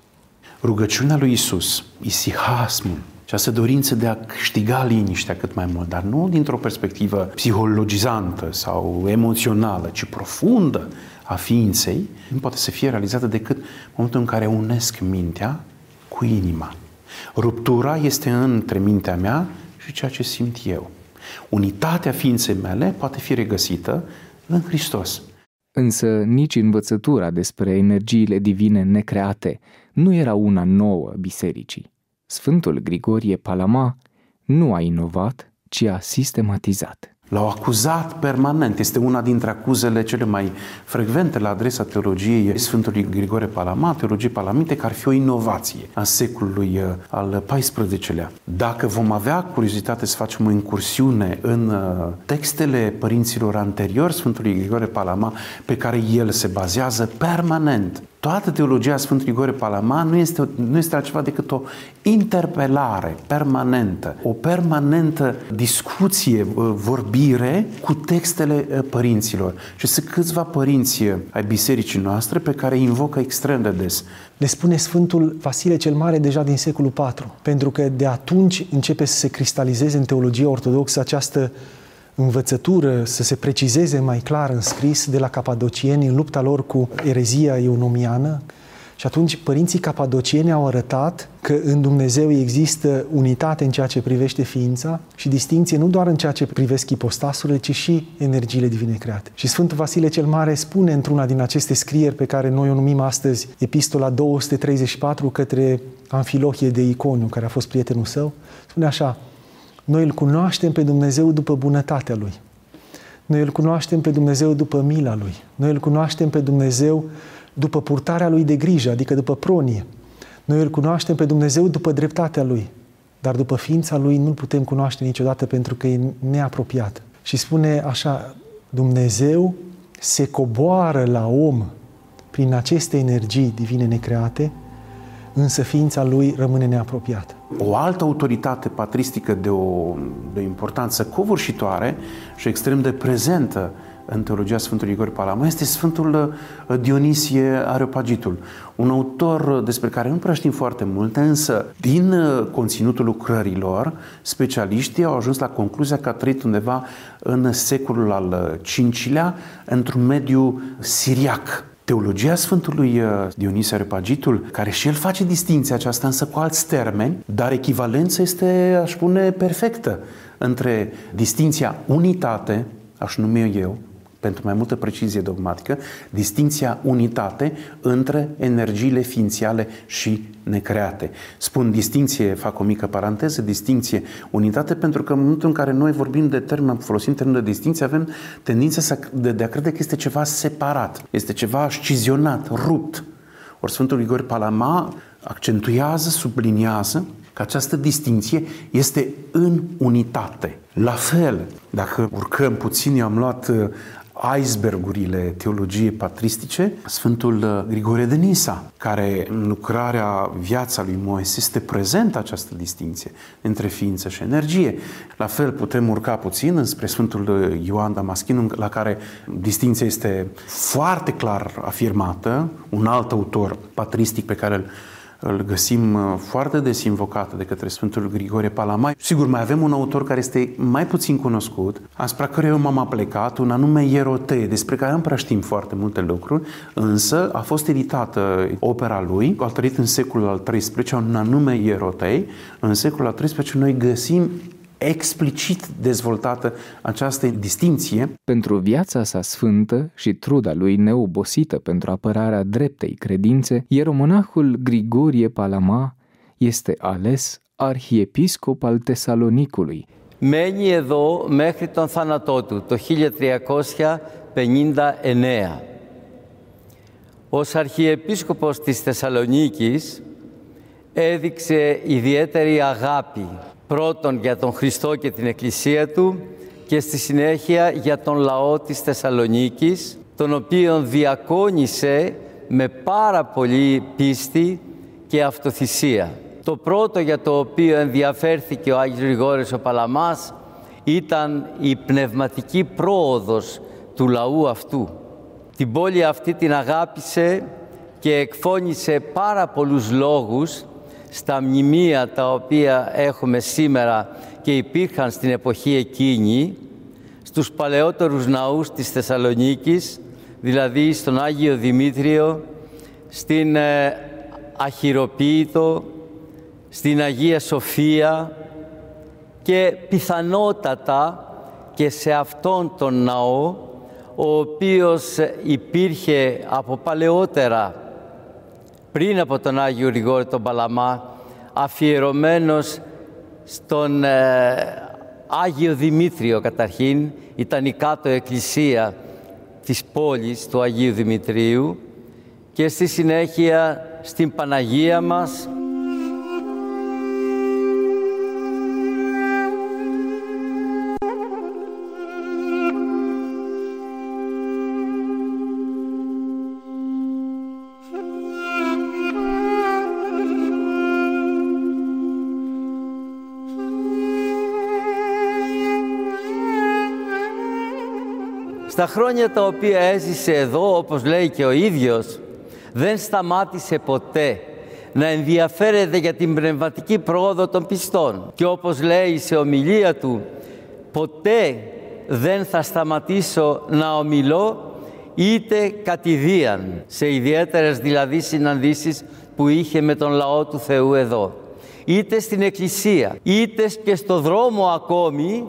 Rugăciunea lui Isus, isihasmul, această dorință de a câștiga liniștea cât mai mult, dar nu dintr-o perspectivă psihologizantă sau emoțională, ci profundă a ființei, nu poate să fie realizată decât în momentul în care unesc mintea cu inima. Ruptura este între mintea mea și ceea ce simt eu. Unitatea ființei mele poate fi regăsită în Hristos. Însă nici învățătura despre energiile divine necreate nu era una nouă bisericii. Sfântul Grigorie Palama nu a inovat, ci a sistematizat. L-au acuzat permanent. Este una dintre acuzele cele mai frecvente la adresa teologiei Sfântului Grigore Palama, teologie palamite, care ar fi o inovație a secolului uh, al XIV-lea. Dacă vom avea curiozitate să facem o incursiune în uh, textele părinților anteriori Sfântului Grigore Palama, pe care el se bazează permanent Toată teologia Sfântului Grigore Palama nu este, nu este altceva decât o interpelare permanentă, o permanentă discuție, vorbire cu textele părinților. Și sunt câțiva părinți ai bisericii noastre pe care îi invocă extrem de des. Le spune Sfântul Vasile cel Mare deja din secolul IV, pentru că de atunci începe să se cristalizeze în teologia ortodoxă această învățătură să se precizeze mai clar în scris de la capadocieni în lupta lor cu erezia eunomiană. Și atunci părinții capadocieni au arătat că în Dumnezeu există unitate în ceea ce privește ființa și distinție nu doar în ceea ce privesc ipostasurile, ci și energiile divine create. Și Sfântul Vasile cel Mare spune într-una din aceste scrieri pe care noi o numim astăzi Epistola 234 către Anfilohie de Iconiu, care a fost prietenul său, spune așa, noi îl cunoaștem pe Dumnezeu după bunătatea Lui. Noi îl cunoaștem pe Dumnezeu după mila Lui. Noi îl cunoaștem pe Dumnezeu după purtarea Lui de grijă, adică după pronie. Noi îl cunoaștem pe Dumnezeu după dreptatea Lui. Dar după ființa Lui nu-L putem cunoaște niciodată pentru că e neapropiat. Și spune așa, Dumnezeu se coboară la om prin aceste energii divine necreate, însă ființa lui rămâne neapropiată. O altă autoritate patristică de o, de o importanță covârșitoare și extrem de prezentă în teologia Sfântului Igor Palama este Sfântul uh, Dionisie Areopagitul, un autor uh, despre care nu prea știm foarte multe, însă din uh, conținutul lucrărilor, specialiștii au ajuns la concluzia că a trăit undeva în secolul al V-lea într-un mediu siriac, Teologia Sfântului Dionisie Areopagitul, care și el face distinția aceasta, însă cu alți termeni, dar echivalența este, aș spune, perfectă între distinția unitate, aș numi eu, pentru mai multă precizie dogmatică, distinția unitate între energiile ființiale și necreate. Spun distinție, fac o mică paranteză, distinție, unitate, pentru că în momentul în care noi vorbim de termen, folosim termenul de distinție, avem tendința să, de, de a crede că este ceva separat, este ceva scizionat, rupt. Ori Sfântul Grigore Palama accentuează, subliniază că această distinție este în unitate. La fel, dacă urcăm puțin, eu am luat icebergurile teologiei patristice, Sfântul uh, Grigore de Nisa, care în lucrarea viața lui Moise este prezentă această distinție între ființă și energie. La fel putem urca puțin spre Sfântul uh, Ioan Damaschin, la care distinția este foarte clar afirmată, un alt autor patristic pe care îl îl găsim uh, foarte des invocat de către Sfântul Grigore Palamai. Sigur, mai avem un autor care este mai puțin cunoscut, asupra căruia eu m-am aplecat, un anume Ierotee, despre care nu prea știm foarte multe lucruri, însă a fost editată opera lui, a trăit în secolul al XIII, un anume Ierotei. În secolul al XIII noi găsim explicit dezvoltată această distinție. Pentru viața sa sfântă și truda lui neobosită pentru apărarea dreptei credințe, ieromonahul Grigorie Palama este ales arhiepiscop al Tesalonicului. Μένει εδώ μέχρι τον θάνατό του το 1359. Ως Αρχιεπίσκοπος της Θεσσαλονίκης έδειξε ιδιαίτερη αγάπη πρώτον για τον Χριστό και την Εκκλησία Του και στη συνέχεια για τον λαό της Θεσσαλονίκης, τον οποίον διακόνησε με πάρα πολύ πίστη και αυτοθυσία. Το πρώτο για το οποίο ενδιαφέρθηκε ο Άγιος Γρηγόρης ο Παλαμάς ήταν η πνευματική πρόοδος του λαού αυτού. Την πόλη αυτή την αγάπησε και εκφώνησε πάρα πολλούς λόγους στα μνημεία τα οποία έχουμε σήμερα και υπήρχαν στην εποχή εκείνη, στους παλαιότερους ναούς της Θεσσαλονίκης, δηλαδή στον Άγιο Δημήτριο, στην ε, Αχυροποίητο, στην Αγία Σοφία και πιθανότατα και σε αυτόν τον ναό, ο οποίος υπήρχε από παλαιότερα πριν από τον Άγιο Γρηγόρη τον Παλαμά, αφιερωμένος στον ε, Άγιο Δημήτριο καταρχήν, ήταν η κάτω εκκλησία της πόλης του Αγίου Δημητρίου και στη συνέχεια στην Παναγία μας Στα χρόνια τα οποία έζησε εδώ, όπως λέει και ο ίδιος, δεν σταμάτησε ποτέ να ενδιαφέρεται για την πνευματική πρόοδο των πιστών. Και όπως λέει σε ομιλία του, ποτέ δεν θα σταματήσω να ομιλώ είτε κατηδίαν, σε ιδιαίτερες δηλαδή συναντήσεις που είχε με τον λαό του Θεού εδώ. Είτε στην εκκλησία, είτε και στο δρόμο ακόμη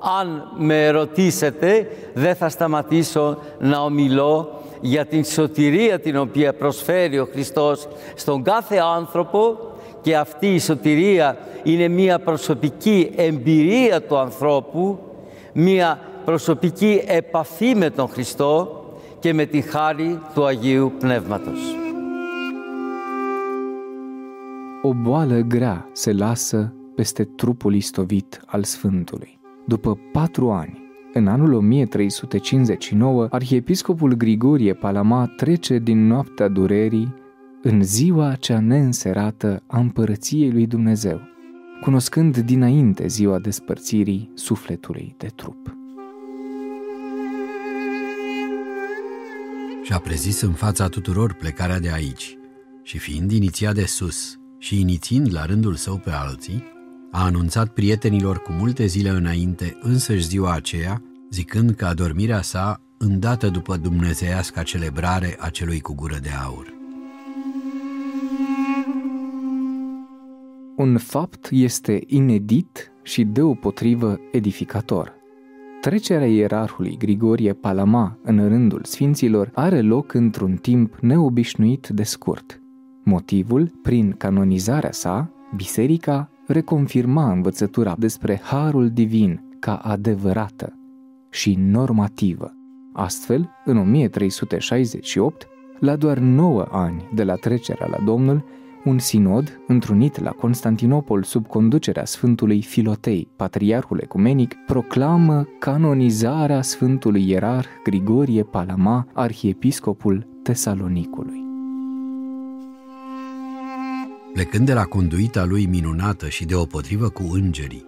αν με ρωτήσετε, δεν θα σταματήσω να ομιλώ για την σωτηρία την οποία προσφέρει ο Χριστός στον κάθε άνθρωπο και αυτή η σωτηρία είναι μία προσωπική εμπειρία του ανθρώπου, μία προσωπική επαφή με τον Χριστό και με τη χάρη του Αγίου Πνεύματος. O boală grea se lasă peste trupul istovit al Sfântului. După patru ani, În anul 1359, arhiepiscopul Grigorie Palama trece din noaptea durerii în ziua cea neînserată a împărăției lui Dumnezeu, cunoscând dinainte ziua despărțirii sufletului de trup. Și a prezis în fața tuturor plecarea de aici și fiind inițiat de sus și inițiind la rândul său pe alții, a anunțat prietenilor cu multe zile înainte însăși ziua aceea, zicând că adormirea sa îndată după dumnezeiasca celebrare a celui cu gură de aur. Un fapt este inedit și deopotrivă edificator. Trecerea ierarhului Grigorie Palama în rândul sfinților are loc într-un timp neobișnuit de scurt. Motivul, prin canonizarea sa, biserica reconfirma învățătura despre harul divin ca adevărată și normativă. Astfel, în 1368, la doar 9 ani de la trecerea la Domnul, un sinod, întrunit la Constantinopol sub conducerea Sfântului Filotei, patriarhul ecumenic, proclamă canonizarea Sfântului Ierarh Grigorie Palama, arhiepiscopul Tesalonicului. Plecând de la conduita lui minunată și deopotrivă cu îngerii,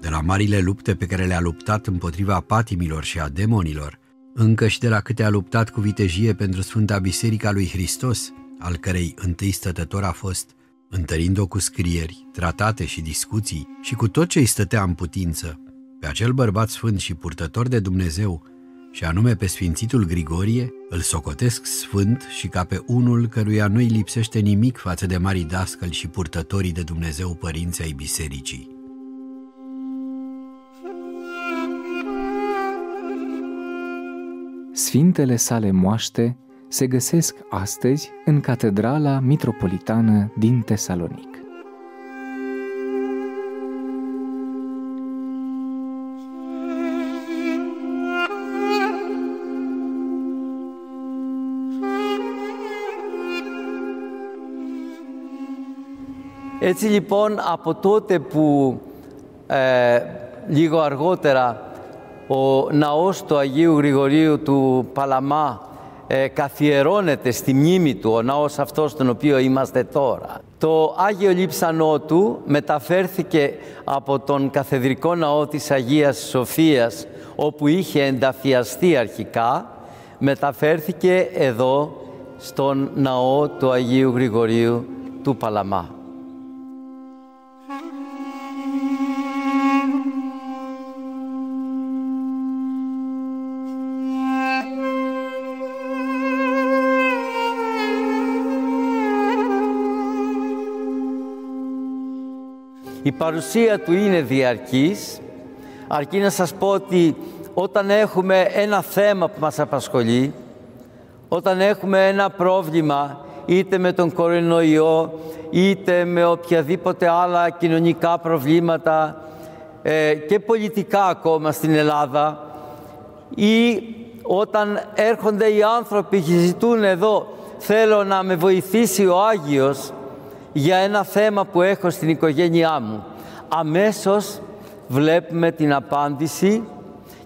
de la marile lupte pe care le-a luptat împotriva patimilor și a demonilor, încă și de la câte a luptat cu vitejie pentru Sfânta Biserica lui Hristos, al cărei întâi stătător a fost, întărind-o cu scrieri, tratate și discuții și cu tot ce îi stătea în putință, pe acel bărbat sfânt și purtător de Dumnezeu, și anume pe Sfințitul Grigorie, îl socotesc sfânt și ca pe unul căruia nu-i lipsește nimic față de marii dascăli și purtătorii de Dumnezeu părinții ai bisericii. Sfintele sale moaște se găsesc astăzi în Catedrala Mitropolitană din Tesalonic. Έτσι λοιπόν από τότε που ε, λίγο αργότερα ο ναός του Αγίου Γρηγορίου του Παλαμά ε, καθιερώνεται στη μνήμη του, ο ναός αυτός στον οποίο είμαστε τώρα. Το Άγιο Λείψανό του μεταφέρθηκε από τον καθεδρικό ναό της Αγίας Σοφίας, όπου είχε ενταφιαστεί αρχικά, μεταφέρθηκε εδώ στον ναό του Αγίου Γρηγορίου του Παλαμά. Η παρουσία του είναι διαρκής, αρκεί να σας πω ότι όταν έχουμε ένα θέμα που μας απασχολεί, όταν έχουμε ένα πρόβλημα είτε με τον κορονοϊό, είτε με οποιαδήποτε άλλα κοινωνικά προβλήματα ε, και πολιτικά ακόμα στην Ελλάδα ή όταν έρχονται οι άνθρωποι και ζητούν εδώ θέλω να με βοηθήσει ο Άγιος για ένα θέμα που έχω στην οικογένειά μου. Αμέσως βλέπουμε την απάντηση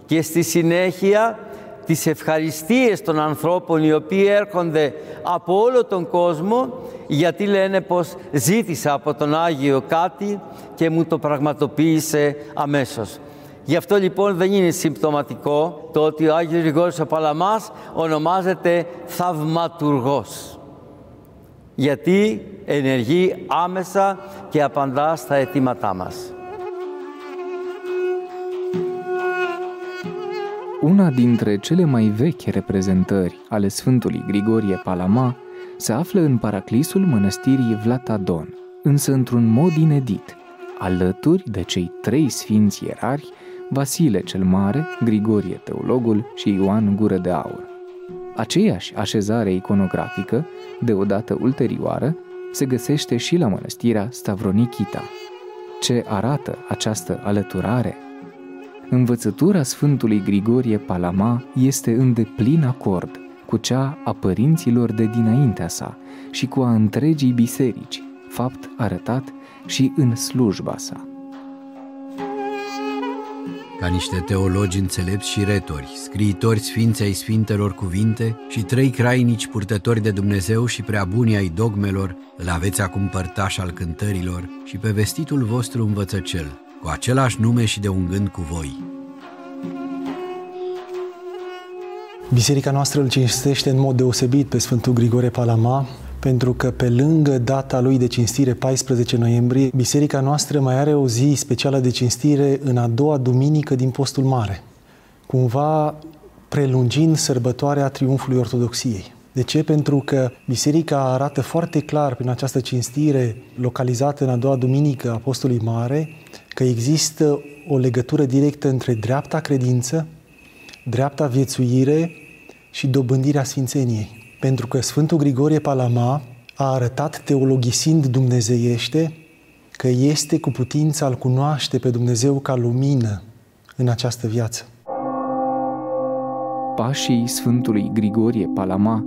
και στη συνέχεια τις ευχαριστίες των ανθρώπων οι οποίοι έρχονται από όλο τον κόσμο γιατί λένε πως ζήτησα από τον Άγιο κάτι και μου το πραγματοποίησε αμέσως. Γι' αυτό λοιπόν δεν είναι συμπτωματικό το ότι ο Άγιος Γρηγόρης ο Παλαμάς ονομάζεται θαυματουργός. Γιατί ενεργεί άμεσα και απαντά στα αιτήματά μας. Una dintre cele mai vechi reprezentări ale Sfântului Grigorie Palama se află în paraclisul mănăstirii Vlatadon, însă într-un mod inedit, alături de cei trei sfinți ierari, Vasile cel Mare, Grigorie Teologul și Ioan Gură de Aur. Aceeași așezare iconografică, deodată ulterioară, se găsește și la mănăstirea Stavronichita. Ce arată această alăturare? Învățătura Sfântului Grigorie Palama este în deplin acord cu cea a părinților de dinaintea sa și cu a întregii biserici, fapt arătat și în slujba sa. Ca niște teologi înțelepți și retori, scriitori sfinți ai sfintelor cuvinte și trei crainici purtători de Dumnezeu și prea buni ai dogmelor, îl aveți acum părtaș al cântărilor și pe vestitul vostru învățăcel, cu același nume și de un gând cu voi. Biserica noastră îl cinstește în mod deosebit pe Sfântul Grigore Palama, pentru că pe lângă data lui de cinstire 14 noiembrie, biserica noastră mai are o zi specială de cinstire în a doua duminică din postul mare, cumva prelungind sărbătoarea triumfului ortodoxiei. De ce? Pentru că biserica arată foarte clar prin această cinstire localizată în a doua duminică a postului mare că există o legătură directă între dreapta credință, dreapta viețuire și dobândirea sfințeniei pentru că Sfântul Grigorie Palama a arătat teologisind dumnezeiește că este cu putință al cunoaște pe Dumnezeu ca lumină în această viață. Pașii Sfântului Grigorie Palama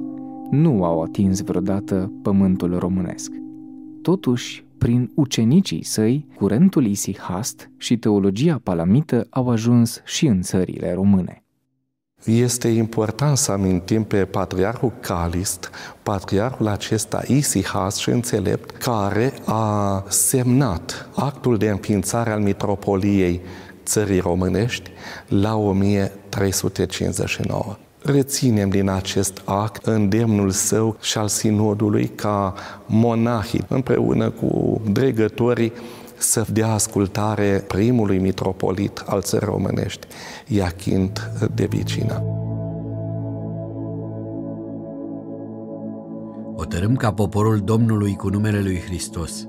nu au atins vreodată pământul românesc. Totuși, prin ucenicii săi, curentul isihast și teologia palamită au ajuns și în țările române. Este important să amintim pe Patriarhul Calist, patriarhul acesta isihas și înțelept, care a semnat actul de înființare al mitropoliei țării românești la 1359. Reținem din acest act îndemnul său și al sinodului ca monahii, împreună cu dregătorii, să dea ascultare primului mitropolit al țării românești, Iachint de Vicina. Hotărâm ca poporul Domnului cu numele lui Hristos,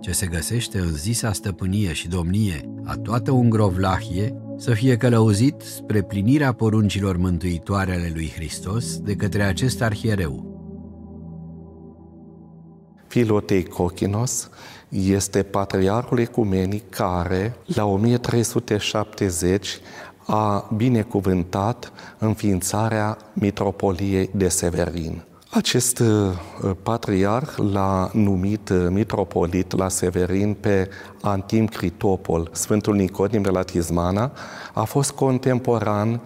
ce se găsește în zisa stăpânie și domnie a toată Ungrovlahie, să fie călăuzit spre plinirea poruncilor mântuitoare ale lui Hristos de către acest arhiereu. Filotei Cochinos este patriarhul ecumenic care, la 1370, a binecuvântat înființarea mitropoliei de Severin. Acest uh, patriarh l-a numit uh, mitropolit la Severin pe Antim Critopol. Sfântul Nicodim de la Tizmana a fost contemporan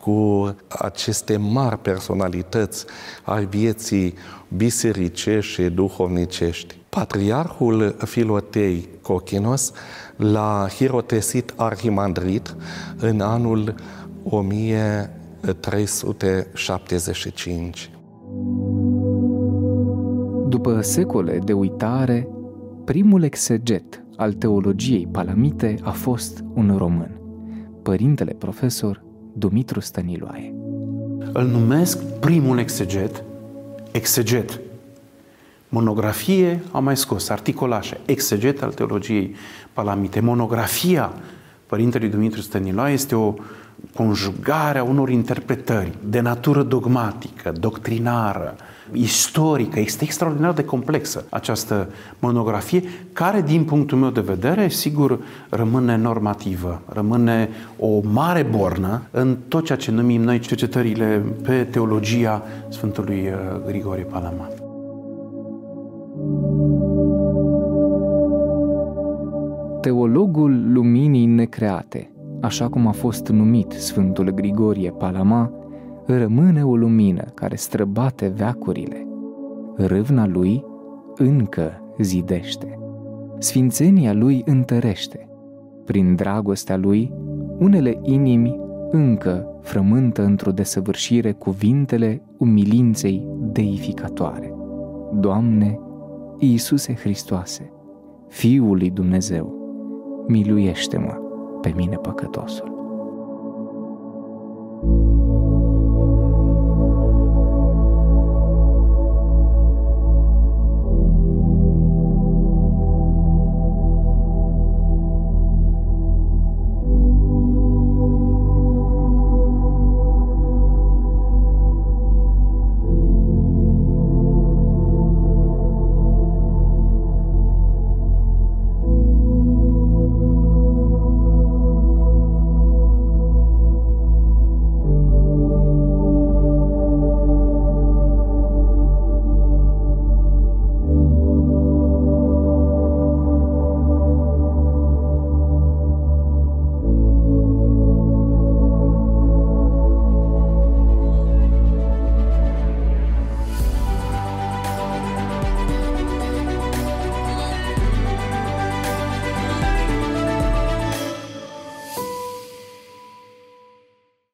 cu aceste mari personalități ai vieții bisericești și duhovnicești. Patriarhul Filotei Cochinos l-a hirotesit arhimandrit în anul 1375. După secole de uitare, primul exeget al teologiei palamite a fost un român, părintele profesor Dumitru Stăniloae. Îl numesc primul exeget, exeget. Monografie am mai scos, articolașe, exeget al teologiei palamite. Monografia Părintelui Dumitru Stăniloae este o conjugare a unor interpretări de natură dogmatică, doctrinară, istorică, este extraordinar de complexă această monografie, care, din punctul meu de vedere, sigur, rămâne normativă, rămâne o mare bornă în tot ceea ce numim noi cercetările pe teologia Sfântului uh, Grigorie Palama. Teologul luminii necreate, așa cum a fost numit Sfântul Grigorie Palama, rămâne o lumină care străbate veacurile. Râvna lui încă zidește. Sfințenia lui întărește. Prin dragostea lui, unele inimi încă frământă într-o desăvârșire cuvintele umilinței deificatoare. Doamne, Iisuse Hristoase, Fiul lui Dumnezeu, miluiește-mă pe mine păcătosul.